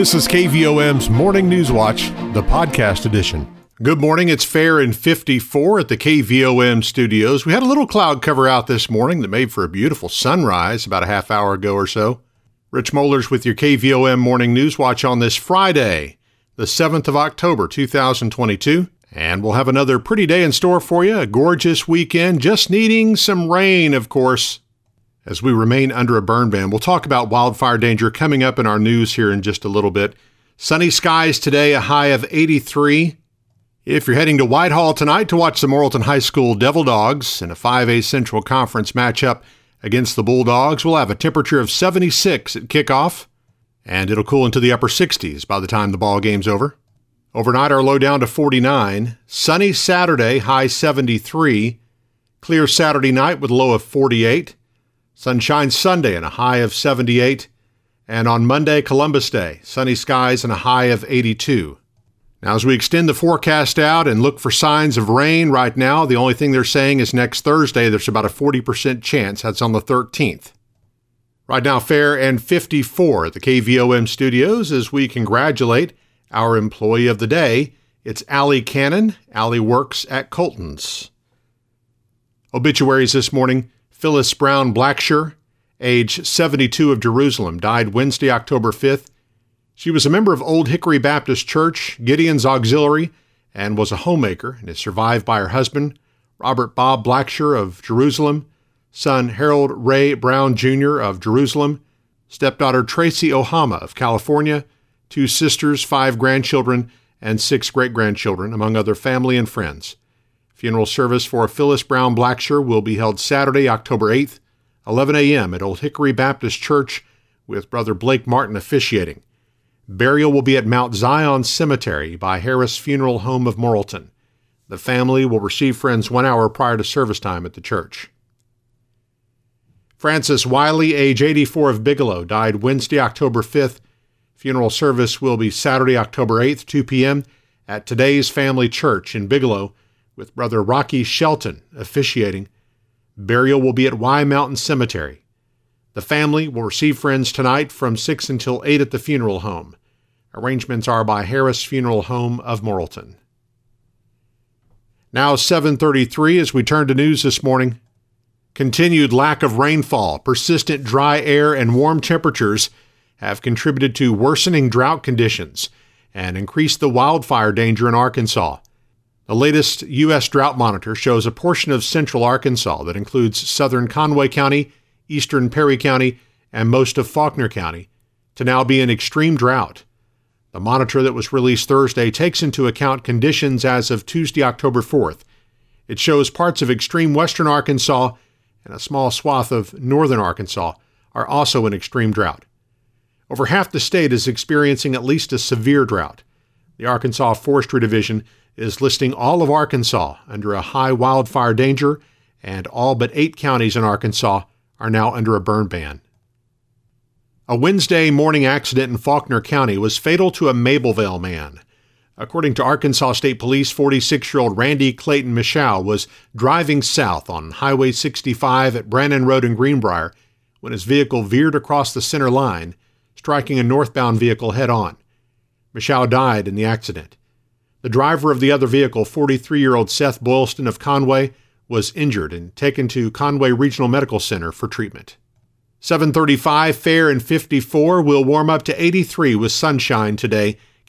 This is KVOM's Morning News Watch, the podcast edition. Good morning. It's fair in 54 at the KVOM studios. We had a little cloud cover out this morning that made for a beautiful sunrise about a half hour ago or so. Rich Mollers with your KVOM Morning News Watch on this Friday, the 7th of October, 2022. And we'll have another pretty day in store for you. A gorgeous weekend, just needing some rain, of course as we remain under a burn ban. We'll talk about wildfire danger coming up in our news here in just a little bit. Sunny skies today, a high of 83. If you're heading to Whitehall tonight to watch the Morrilton High School Devil Dogs in a 5A Central Conference matchup against the Bulldogs, we'll have a temperature of 76 at kickoff, and it'll cool into the upper 60s by the time the ball game's over. Overnight, our low down to 49. Sunny Saturday, high 73. Clear Saturday night with low of 48. Sunshine Sunday and a high of 78. And on Monday, Columbus Day, sunny skies and a high of 82. Now, as we extend the forecast out and look for signs of rain right now, the only thing they're saying is next Thursday there's about a 40% chance. That's on the 13th. Right now, fair and 54 at the KVOM studios as we congratulate our employee of the day. It's Allie Cannon. Allie works at Colton's. Obituaries this morning Phyllis Brown Blacksher, age 72 of Jerusalem, died Wednesday, October 5th. She was a member of Old Hickory Baptist Church, Gideon's Auxiliary, and was a homemaker and is survived by her husband, Robert Bob Blacksher of Jerusalem, son Harold Ray Brown Jr. of Jerusalem, stepdaughter Tracy Ohama of California, two sisters, five grandchildren, and six great grandchildren, among other family and friends. Funeral service for Phyllis Brown Blacksher will be held Saturday, October 8th, 11 a.m. at Old Hickory Baptist Church with Brother Blake Martin officiating. Burial will be at Mount Zion Cemetery by Harris Funeral Home of Morrilton. The family will receive friends one hour prior to service time at the church. Francis Wiley, age 84 of Bigelow, died Wednesday, October 5th. Funeral service will be Saturday, October 8th, 2 p.m. at today's Family Church in Bigelow with Brother Rocky Shelton officiating. Burial will be at Y Mountain Cemetery. The family will receive friends tonight from 6 until 8 at the funeral home. Arrangements are by Harris Funeral Home of Morrilton. Now 7:33 as we turn to news this morning. Continued lack of rainfall, persistent dry air and warm temperatures have contributed to worsening drought conditions and increased the wildfire danger in Arkansas. The latest U.S. Drought Monitor shows a portion of central Arkansas that includes southern Conway County, eastern Perry County, and most of Faulkner County to now be in extreme drought. The monitor that was released Thursday takes into account conditions as of Tuesday, October 4th. It shows parts of extreme western Arkansas and a small swath of northern Arkansas are also in extreme drought. Over half the state is experiencing at least a severe drought. The Arkansas Forestry Division is listing all of Arkansas under a high wildfire danger, and all but eight counties in Arkansas are now under a burn ban. A Wednesday morning accident in Faulkner County was fatal to a Mabelvale man. According to Arkansas State Police, 46 year old Randy Clayton Michow was driving south on Highway 65 at Brannon Road in Greenbrier when his vehicle veered across the center line, striking a northbound vehicle head on. Michow died in the accident. The driver of the other vehicle, 43 year old Seth Boylston of Conway, was injured and taken to Conway Regional Medical Center for treatment. 735 fair and 54 will warm up to 83 with sunshine today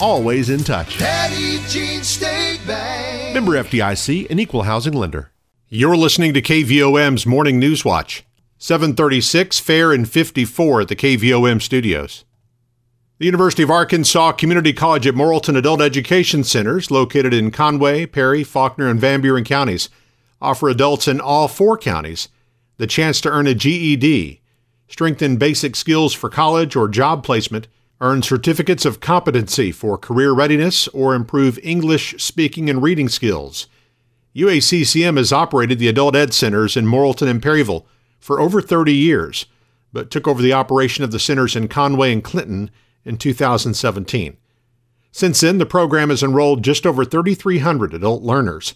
always in touch. Petit Jean State Bank. Member FDIC, an equal housing lender. You're listening to KVOM's Morning News Watch. 736, fair and 54 at the KVOM studios. The University of Arkansas Community College at Morrilton Adult Education Centers, located in Conway, Perry, Faulkner, and Van Buren counties, offer adults in all four counties the chance to earn a GED, strengthen basic skills for college or job placement, earn certificates of competency for career readiness, or improve English speaking and reading skills. UACCM has operated the adult ed centers in Morrilton and Perryville for over 30 years, but took over the operation of the centers in Conway and Clinton in 2017. Since then, the program has enrolled just over 3,300 adult learners.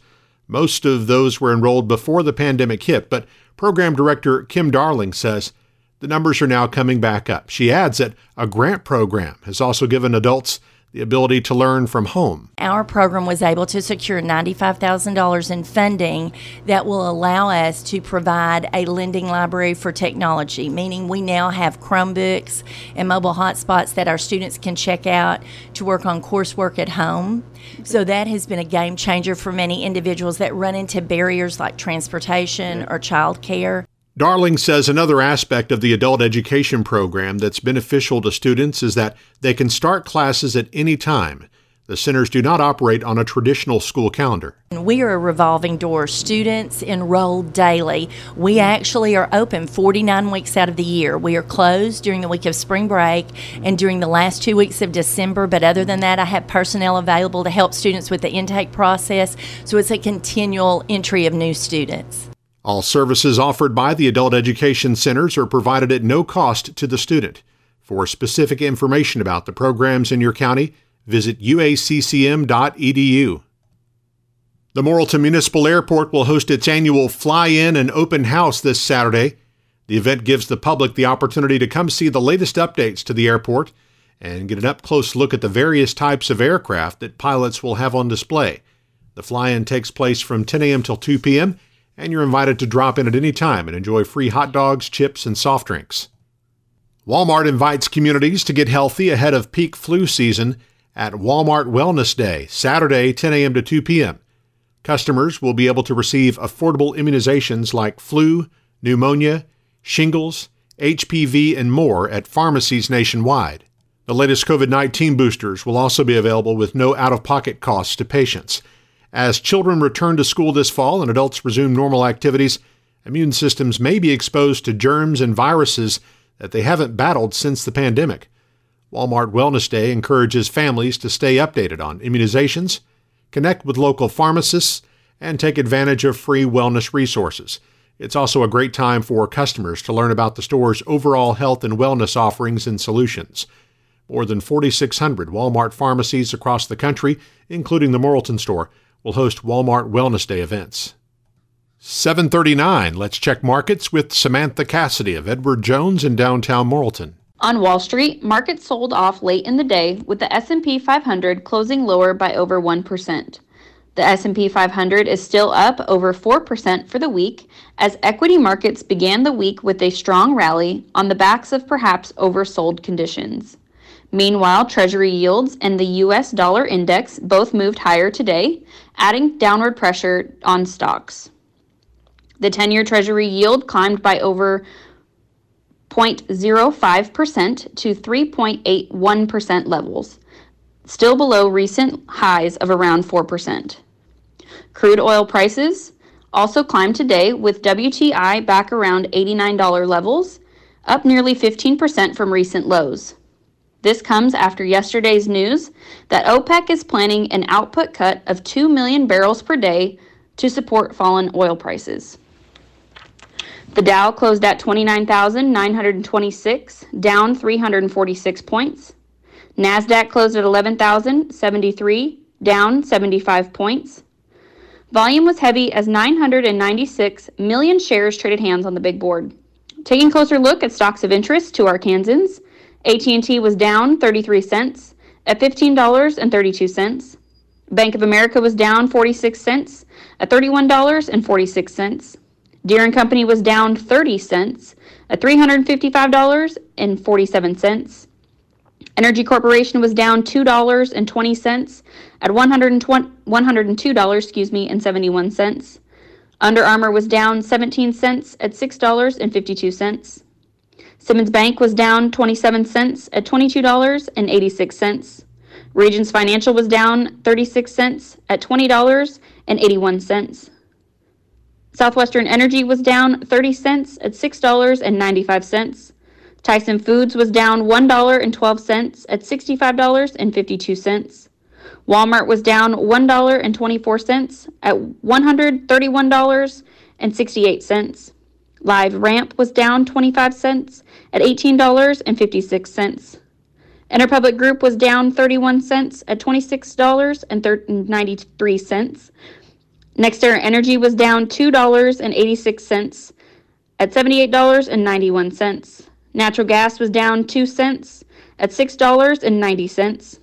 Most of those were enrolled before the pandemic hit, but program director Kim Darling says the numbers are now coming back up. She adds that a grant program has also given adults the ability to learn from home. Our program was able to secure $95,000 in funding that will allow us to provide a lending library for technology, meaning we now have Chromebooks and mobile hotspots that our students can check out to work on coursework at home. So that has been a game changer for many individuals that run into barriers like transportation or childcare. Darling says another aspect of the adult education program that's beneficial to students is that they can start classes at any time. The centers do not operate on a traditional school calendar. We are a revolving door. Students enroll daily. We actually are open 49 weeks out of the year. We are closed during the week of spring break and during the last two weeks of December, but other than that, I have personnel available to help students with the intake process. So it's a continual entry of new students. All services offered by the adult education centers are provided at no cost to the student. For specific information about the programs in your county, visit uaccm.edu. The Morrilton Municipal Airport will host its annual Fly In and Open House this Saturday. The event gives the public the opportunity to come see the latest updates to the airport and get an up close look at the various types of aircraft that pilots will have on display. The fly in takes place from 10 a.m. till 2 p.m and you're invited to drop in at any time and enjoy free hot dogs, chips, and soft drinks. Walmart invites communities to get healthy ahead of peak flu season at Walmart Wellness Day, Saturday, 10 a.m. to 2 p.m. Customers will be able to receive affordable immunizations like flu, pneumonia, shingles, HPV, and more at pharmacies nationwide. The latest COVID 19 boosters will also be available with no out of pocket costs to patients. As children return to school this fall and adults resume normal activities, immune systems may be exposed to germs and viruses that they haven't battled since the pandemic. Walmart Wellness Day encourages families to stay updated on immunizations, connect with local pharmacists, and take advantage of free wellness resources. It's also a great time for customers to learn about the store's overall health and wellness offerings and solutions. More than 4,600 Walmart pharmacies across the country, including the Morrilton store, will host Walmart Wellness Day events. 739, let's check markets with Samantha Cassidy of Edward Jones in downtown Morrilton. On Wall Street, markets sold off late in the day with the S&P 500 closing lower by over 1%. The S&P 500 is still up over 4% for the week as equity markets began the week with a strong rally on the backs of perhaps oversold conditions. Meanwhile, Treasury yields and the US dollar index both moved higher today, adding downward pressure on stocks. The 10 year Treasury yield climbed by over 0.05% to 3.81% levels, still below recent highs of around 4%. Crude oil prices also climbed today with WTI back around $89 levels, up nearly 15% from recent lows. This comes after yesterday's news that OPEC is planning an output cut of 2 million barrels per day to support fallen oil prices. The Dow closed at 29,926, down 346 points. NASDAQ closed at 11,073, down 75 points. Volume was heavy as 996 million shares traded hands on the big board. Taking a closer look at stocks of interest to Arkansans, AT&T was down 33 cents at $15.32. Bank of America was down 46 cents at $31.46. Deere & Company was down 30 cents at $355.47. Entergy Corporation was down $2.20 at $102, excuse me, and 71 cents. Under Armour was down 17 cents at $6.52. Simmons Bank was down 27 cents at $22.86. Regions Financial was down 36 cents at $20.81. Southwestern Energy was down 30 cents at $6.95. Tyson Foods was down $1.12 at $65.52. Walmart was down $1.24 at $131.68. LiveRamp was down 25 cents at $18.56. Interpublic Group was down 31 cents at $26.93. NextEra Energy was down $2.86 at $78.91. Natural gas was down 2 cents at $6.90.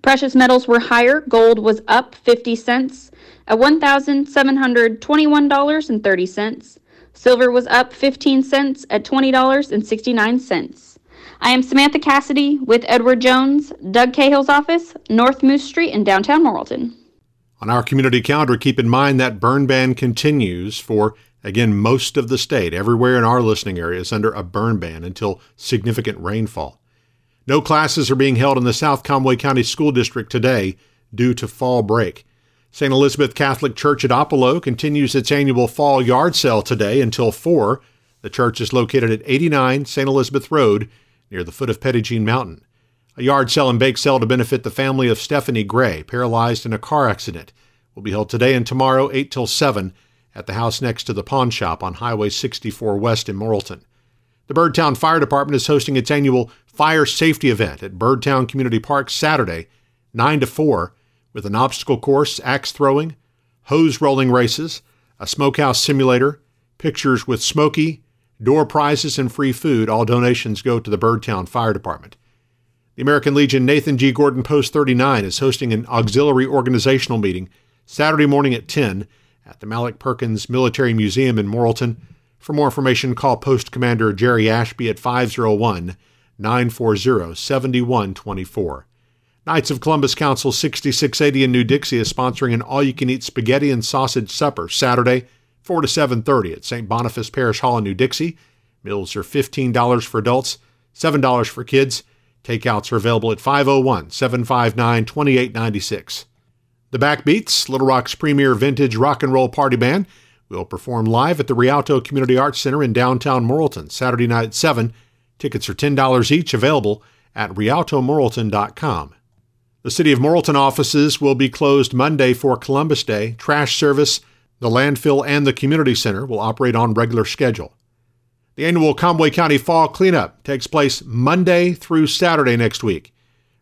Precious metals were higher. Gold was up 50 cents at $1,721.30. Silver was up 15 cents at $20.69. I am Samantha Cassidy with Edward Jones, Doug Cahill's office, North Moose Street in downtown Morrilton. On our community calendar, keep in mind that burn ban continues for Again, most of the state, everywhere in our listening area, is under a burn ban until significant rainfall. No classes are being held in the South Conway County School District today due to fall break. St. Elizabeth Catholic Church at Oppelo continues its annual fall yard sale today until 4. The church is located at 89 St. Elizabeth Road near the foot of Jean Mountain. A yard sale and bake sale to benefit the family of Stephanie Gray, paralyzed in a car accident, will be held today and tomorrow, 8 till 7 at the house next to the pawn shop on Highway 64 West in Morrilton. The Birdtown Fire Department is hosting its annual fire safety event at Birdtown Community Park Saturday, 9 to 4, with an obstacle course, axe throwing, hose rolling races, a smokehouse simulator, pictures with Smokey, door prizes, and free food. All donations go to the Birdtown Fire Department. The American Legion Nathan G. Gordon Post 39 is hosting an auxiliary organizational meeting Saturday morning at 10 at the Malik Perkins Military Museum in Morrilton. For more information, call Post Commander Jerry Ashby at 501 940 7124. Knights of Columbus Council 6680 in New Dixie is sponsoring an all-you-can-eat spaghetti and sausage supper Saturday, 4 to 7:30 at St. Boniface Parish Hall in New Dixie. Meals are $15 for adults, $7 for kids. Takeouts are available at 501 759 2896. The Backbeats, Little Rock's premier vintage rock and roll party band, will perform live at the Rialto Community Arts Center in downtown Morrilton Saturday night at 7. Tickets are $10 each, available at rialtomorrilton.com. The City of Morrilton offices will be closed Monday for Columbus Day. Trash service, the landfill, and the community center will operate on regular schedule. The annual Conway County Fall Cleanup takes place Monday through Saturday next week.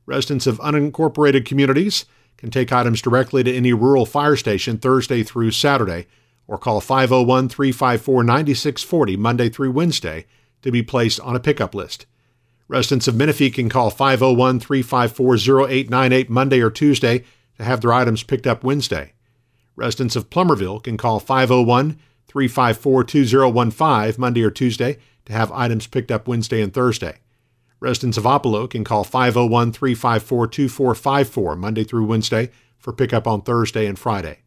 Residents of unincorporated communities can take items directly to any rural fire station Thursday through Saturday or call 501 354 9640 Monday through Wednesday to be placed on a pickup list. Residents of Menifee can call 501 354 0898 Monday or Tuesday to have their items picked up Wednesday. Residents of Plumerville can call 501 354 2015 Monday or Tuesday to have items picked up Wednesday and Thursday. Residents of Oppelo can call 501 354 2454 Monday through Wednesday for pickup on Thursday and Friday.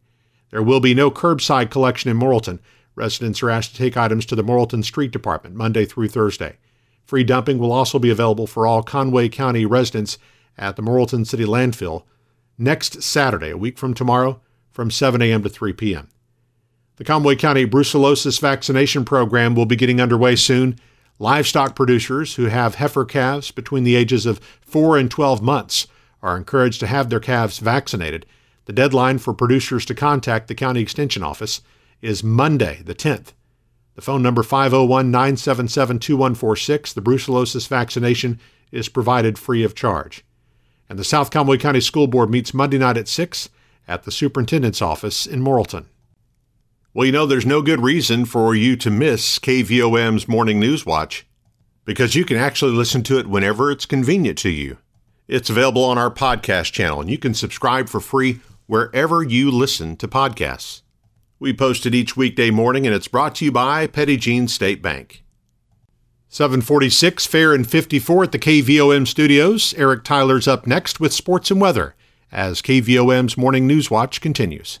There will be no curbside collection in Morrilton. Residents are asked to take items to the Morrilton Street Department Monday through Thursday. Free dumping will also be available for all Conway County residents at the Morrilton City Landfill next Saturday, a week from tomorrow, from 7 a.m. to 3 p.m. The Conway County brucellosis vaccination program will be getting underway soon. Livestock producers who have heifer calves between the ages of 4 and 12 months are encouraged to have their calves vaccinated. The deadline for producers to contact the County Extension Office is Monday, the 10th. The phone number 501 977 2146. The brucellosis vaccination is provided free of charge. And the South Conway County School Board meets Monday night at 6 at the Superintendent's office in Morrilton. Well, you know, there's no good reason for you to miss KVOM's Morning News Watch because you can actually listen to it whenever it's convenient to you. It's available on our podcast channel, and you can subscribe for free wherever you listen to podcasts. We post it each weekday morning, and it's brought to you by Petit Jean State Bank. 746, fair and 54 at the KVOM studios. Eric Tyler's up next with sports and weather as KVOM's Morning News Watch continues.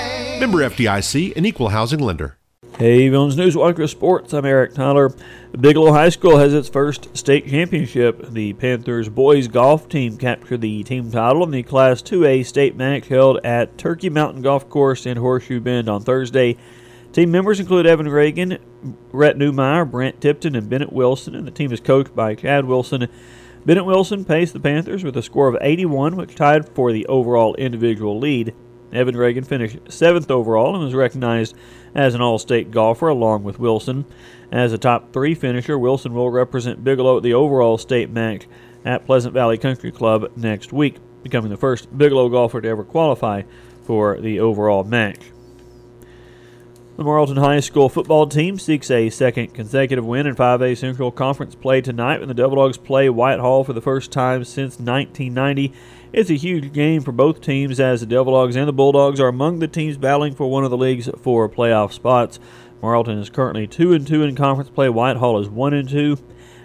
Member FDIC, an equal housing lender. KVOM's News Watch Sports. I'm Eric Tyler. Bigelow High School has its first state championship. The Panthers boys golf team captured the team title in the Class 2A state match held at Turkey Mountain Golf Course in Horseshoe Bend on Thursday. Team members include Evan Reagan, Rhett Newmeyer, Brent Tipton, and Bennett Wilson, and the team is coached by Chad Wilson. Bennett Wilson paced the Panthers with a score of 81, which tied for the overall individual lead. Evan Reagan finished seventh overall and was recognized as an All State golfer along with Wilson. As a top three finisher, Wilson will represent Bigelow at the overall state match at Pleasant Valley Country Club next week, becoming the first Bigelow golfer to ever qualify for the overall match. The Morrilton High School football team seeks a second consecutive win in 5A Central Conference play tonight when the Devil Dogs play Whitehall for the first time since 1990. It's a huge game for both teams as the Devil Dogs and the Bulldogs are among the teams battling for one of the league's four playoff spots. Morrilton is currently 2 and 2 in conference play. Whitehall is 1 and 2.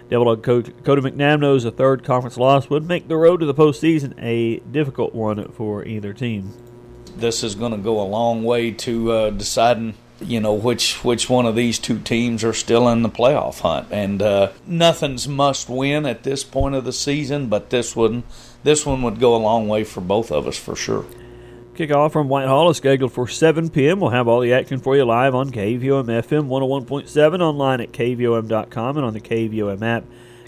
Devil Dog coach Cody McNabb knows a third conference loss would make the road to the postseason a difficult one for either team. This is going to go a long way to uh, deciding you know which which one of these two teams are still in the playoff hunt and uh, nothing's must win at this point of the season but this one this one would go a long way for both of us for sure Kickoff from Whitehall is scheduled for 7 p.m. We'll have all the action for you live on KVOM FM 101.7 online at kvom.com and on the KVOM app.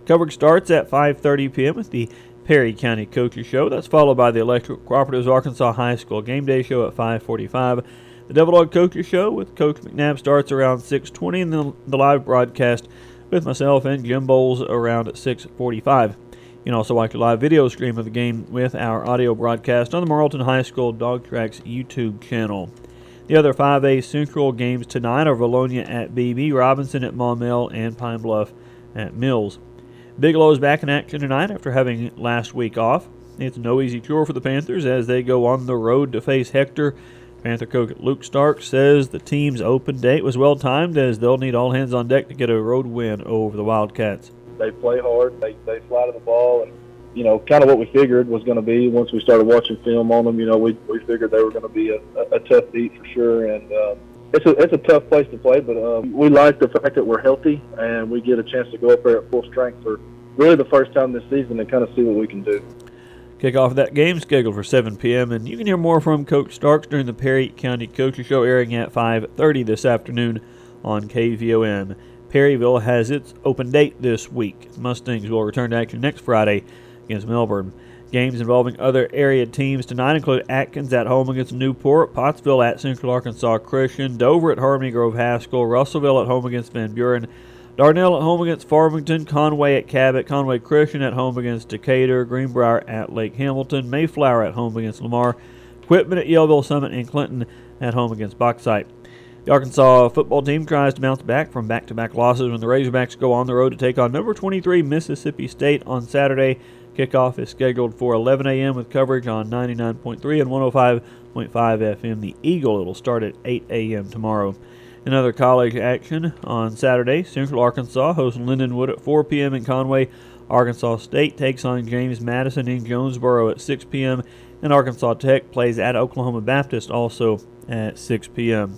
Coverage starts at 5:30 p.m. with the Perry County Coaches Show. That's followed by the Electric Cooperatives Arkansas High School Game Day Show at 5:45. The Devil Dog Coaches Show with Coach McNabb starts around 6:20, and then the live broadcast with myself and Jim Bowles around 6:45. You can also watch a live video stream of the game with our audio broadcast on the Morrilton High School Dog Tracks YouTube channel. The other 5A Central games tonight are Vilonia at Beebe, Robinson at Maumelle, and Pine Bluff at Mills. Bigelow is back in action tonight after having last week off. It's no easy chore for the Panthers as they go on the road to face Hector. Panther coach Luke Stark says the team's open date was well timed as they'll need all hands on deck to get a road win over the Wildcats they play hard. They they fly to the ball, and you know, kind of what we figured was going to be once we started watching film on them. You know, we we figured they were going to be a, a, a tough beat for sure, and. Um, it's a it's a tough place to play, but um, we like the fact that we're healthy and we get a chance to go up there at full strength for really the first time this season and kind of see what we can do. Kickoff of that game scheduled for 7 p.m. and you can hear more from Coach Starks during the Perry County Coaches Show airing at 5:30 this afternoon on KVOM. Perryville has its open date this week. Mustangs will return to action next Friday against Melbourne. Games involving other area teams tonight include Atkins at home against Newport, Pottsville at Central Arkansas Christian, Dover at Harmony Grove Haskell, Russellville at home against Van Buren, Dardanelle at home against Farmington, Conway at Cabot, Conway Christian at home against Decatur, Greenbrier at Lake Hamilton, Mayflower at home against Lamar, Quitman at Yellville Summit, and Clinton at home against Bauxite. The Arkansas football team tries to bounce back from back to back losses when the Razorbacks go on the road to take on number 23 Mississippi State on Saturday. Kickoff is scheduled for 11 a.m. with coverage on 99.3 and 105.5 FM. The Eagle, it'll start at 8 a.m. tomorrow. In other college action on Saturday, Central Arkansas hosts Lindenwood at 4 p.m. in Conway. Arkansas State takes on James Madison in Jonesboro at 6 p.m. And Arkansas Tech plays at Oklahoma Baptist also at 6 p.m.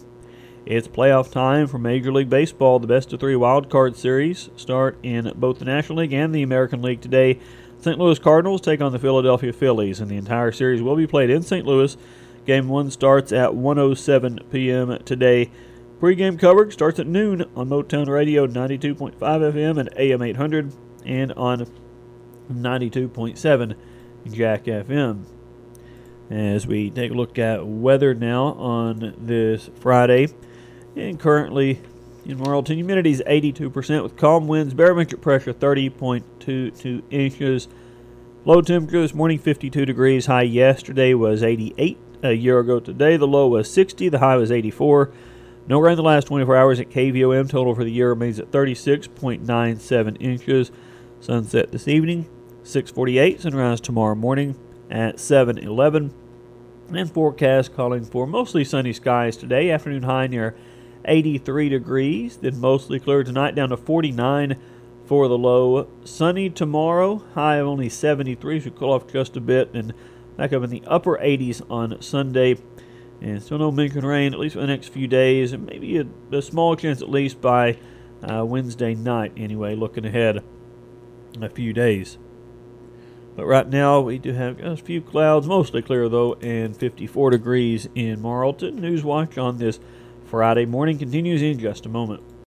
It's playoff time for Major League Baseball. The best of three wild card series start in both the National League and the American League today. St. Louis Cardinals take on the Philadelphia Phillies, and the entire series will be played in St. Louis. Game one starts at 1:07 p.m. today. Pre-game coverage starts at noon on Motown Radio 92.5 FM and AM 800, and on 92.7 Jack FM. As we take a look at weather now on this Friday. And currently in Morrilton, humidity is 82% with calm winds, barometric pressure 30.22 inches. Low temperature this morning 52 degrees. High yesterday was 88. a year ago today. The low was 60, the high was 84. No rain the last 24 hours at KVOM. Total for the year remains at 36.97 inches. Sunset this evening, 6:48. Sunrise tomorrow morning at 7:11. And forecast calling for mostly sunny skies today. Afternoon high near 83 degrees. Then mostly clear tonight, down to 49 for the low. Sunny tomorrow, high of only 73. Should cool off just a bit, and back up in the upper 80s on Sunday. And still no and rain, at least for the next few days, and maybe a, a small chance at least by uh, Wednesday night, anyway, looking ahead a few days. But right now, we do have a few clouds, mostly clear though, and 54 degrees in Morrilton. News Watch on this Friday morning continues in just a moment.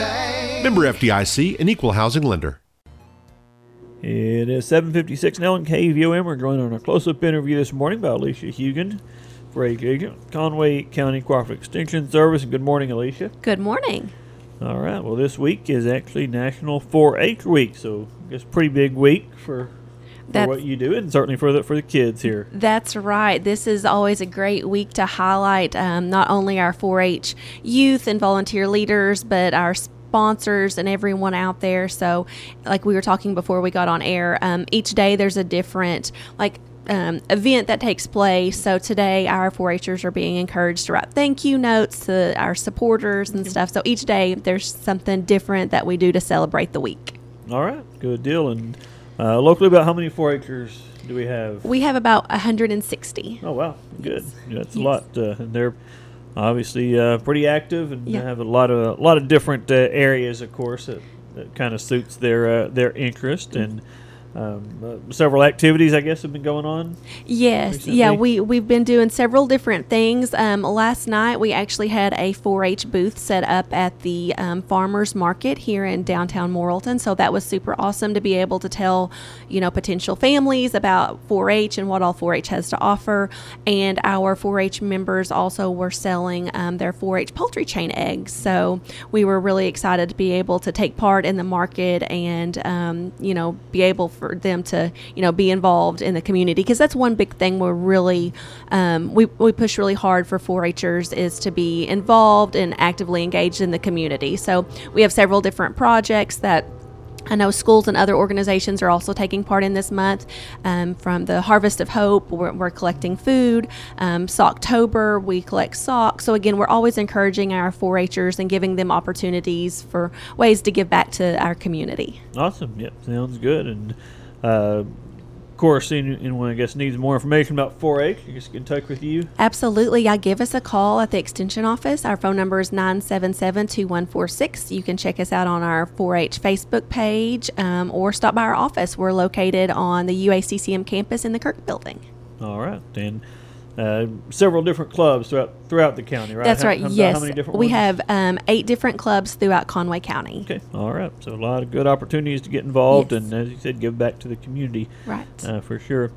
Bank. Member FDIC, an equal housing lender. It is 7.56 now on KVOM. We're going on a close-up interview this morning by Alicia Hugan, 4-H Agent, Conway County Cooperative Extension Service. And good morning, Alicia. Good morning. All right. Well, this week is actually National 4-H Week, so it's guess pretty big week for for what you do, and certainly for the for the kids here. That's right. This is always a great week to highlight um, not only our 4-H youth and volunteer leaders, but our sponsors and everyone out there. So, like we were talking before we got on air, um, each day there's a different like um, event that takes place. So today, our 4-Hers are being encouraged to write thank you notes to our supporters and stuff. So each day, there's something different that we do to celebrate the week. All right, good deal. And uh, locally, about how many 4-Hers do we have? We have about 160. Oh wow, good. That's yes. a lot. Uh, and they're obviously uh, pretty active and yeah. have a lot of a lot of different uh, areas, of course, that, that kind of suits their uh, their interest and um, uh, several activities, I guess, have been going on. Yes, recently. yeah, we we've been doing several different things. Um, last night, we actually had a 4-H booth set up at the um, farmers market here in downtown Morrilton. So that was super awesome to be able to tell, you know, potential families about 4-H and what all 4-H has to offer. And our 4-H members also were selling um, their 4-H poultry chain eggs. So we were really excited to be able to take part in the market and, um, you know, be able for them to you know be involved in the community because that's one big thing we're really um, we, we push really hard for 4-Hers is to be involved and actively engaged in the community. So we have several different projects that I know schools and other organizations are also taking part in this month. Um, from the Harvest of Hope, we're, we're collecting food. Um, Socktober, we collect socks. So, again, we're always encouraging our 4 Hers and giving them opportunities for ways to give back to our community. Awesome. Yep. Sounds good. And uh, course, anyone I guess needs more information about 4-H, you just get in touch with you. Absolutely, yeah. Give us a call at the extension office. Our phone number is 977-2146. You can check us out on our 4-H Facebook page um, or stop by our office. We're located on the UACCM campus in the Kirk Building. All right, then uh, several different clubs throughout throughout the county, right? That's right. How, yes, how many different we ones? have um, eight different clubs throughout Conway County. Okay, all right. So a lot of good opportunities to get involved, yes. and as you said, give back to the community. Right. Uh, for sure.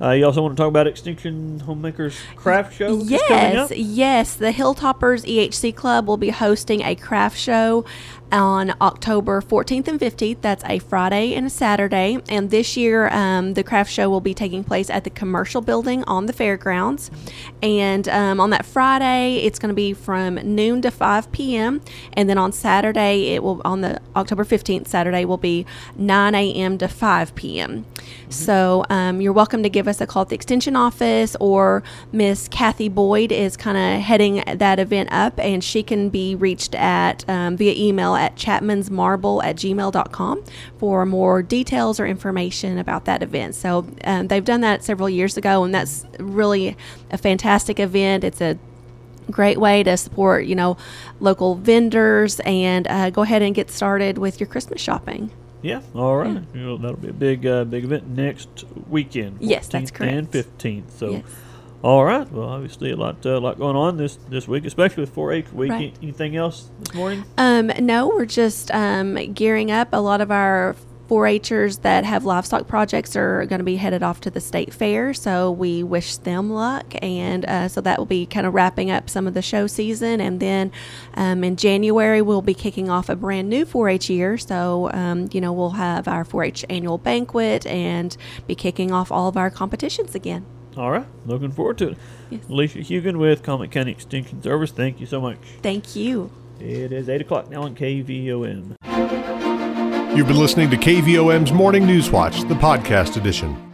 Uh, you also want to talk about Extension Homemakers Craft Show? Yes, yes. The Hilltoppers EHC Club will be hosting a craft show on October 14th and 15th. That's a Friday and a Saturday. And this year, um, the craft show will be taking place at the commercial building on the fairgrounds. And um, on that Friday, it's going to be from noon to 5 p.m. And then on Saturday, it will on the October 15th Saturday will be 9 a.m. to 5 p.m. Mm-hmm. So um, you're welcome to give us a call at the extension office, or Miss Kathy Boyd is kind of heading that event up, and she can be reached at um, via email at chapmansmarble at gmail.com for more details or information about that event. So um, they've done that several years ago, and that's really a fantastic event. It's a great way to support you know local vendors and uh, go ahead and get started with your christmas shopping yeah all right yeah. You know, that'll be a big uh, big event next weekend yes that's correct and 15th so yes. All right. Well, obviously a lot, a uh, lot going on this this week, especially with 4-H week. Right. Anything else this morning? Um, no, we're just um, gearing up. A lot of our 4-Hers that have livestock projects are going to be headed off to the state fair, so we wish them luck. And uh, so that will be kind of wrapping up some of the show season, and then um, in January we'll be kicking off a brand new 4-H year. So um, you know we'll have our 4-H annual banquet and be kicking off all of our competitions again. All right, looking forward to it. Yes. Alicia Hugan with Conway County Extension Service. Thank you so much. Thank you. It is eight o'clock now on KVOM. You've been listening to KVOM's Morning News Watch, the podcast edition.